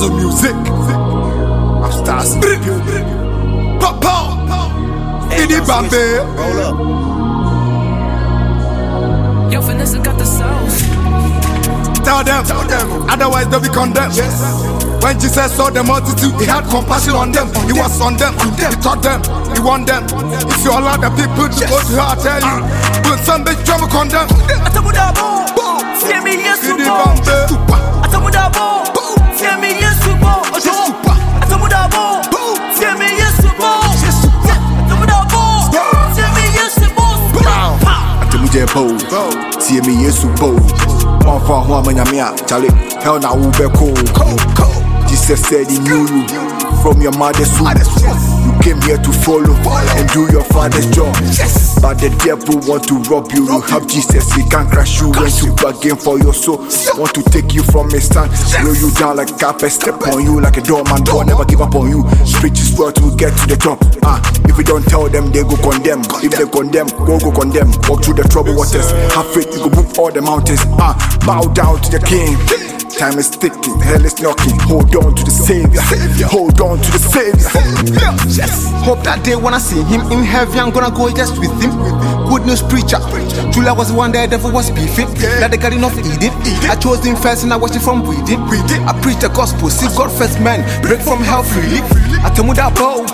As of music. I'm stars. Papa. Idi Bambe. Roll up. Yo, Vanessa got the sauce. Tell them, Tell them. otherwise they'll be condemned. When Jesus saw the multitude, he had compassion on them. He was on them, he taught them, he won them. If you allow the people to go to hell, I tell you, uh. will some bitch trouble condemn? Tie me yesu bold. One for one man yamia, Charlie. Hell na cold. Jesus said he knew you from your mother's womb. Came here to follow and do your father's job. But the devil want to rob you. You have Jesus, he can crush you when you bargain for your soul. Want to take you from his stand, roll you down like a carpet, step on you like a doorman. God never give up on you. Preach his word to get to the top. Ah, if you don't tell them, they go condemn. If they condemn, go go condemn. Walk through the troubled waters. Have faith, you go move all the mountains. Ah, bow down to the king. Time is ticking, hell is knocking. Hold on to the savior. Hold on to the savior. Hope that day when I see him in heaven, I'm gonna go just with him. Good news preacher. Julia was the one that the devil was beefing. That they got enough eating. I chose him first and I watched it from breathing. I preach the gospel, see God first man. Break from hell freely. I tell you that bow.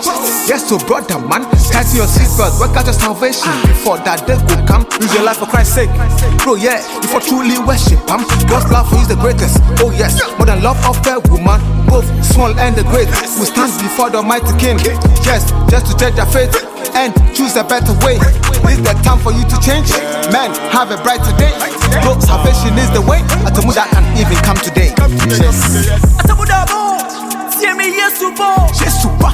Yes, to brother man. Tighten your seatbelt, work out your salvation before that day will come. Use your life for Christ's sake. Bro, yeah, if I truly worship him, God's love for you is the greatest. Oh yes, more than love of a woman, both small and the great. We stand before the mighty king. Yes, just to judge their faith and choose a better way. This the time for you to change. Man, have a brighter day. Bro, salvation is the way. I tell you that can even come today. Yes. Atamudabo, fear me, yes, Subo. Yes, super.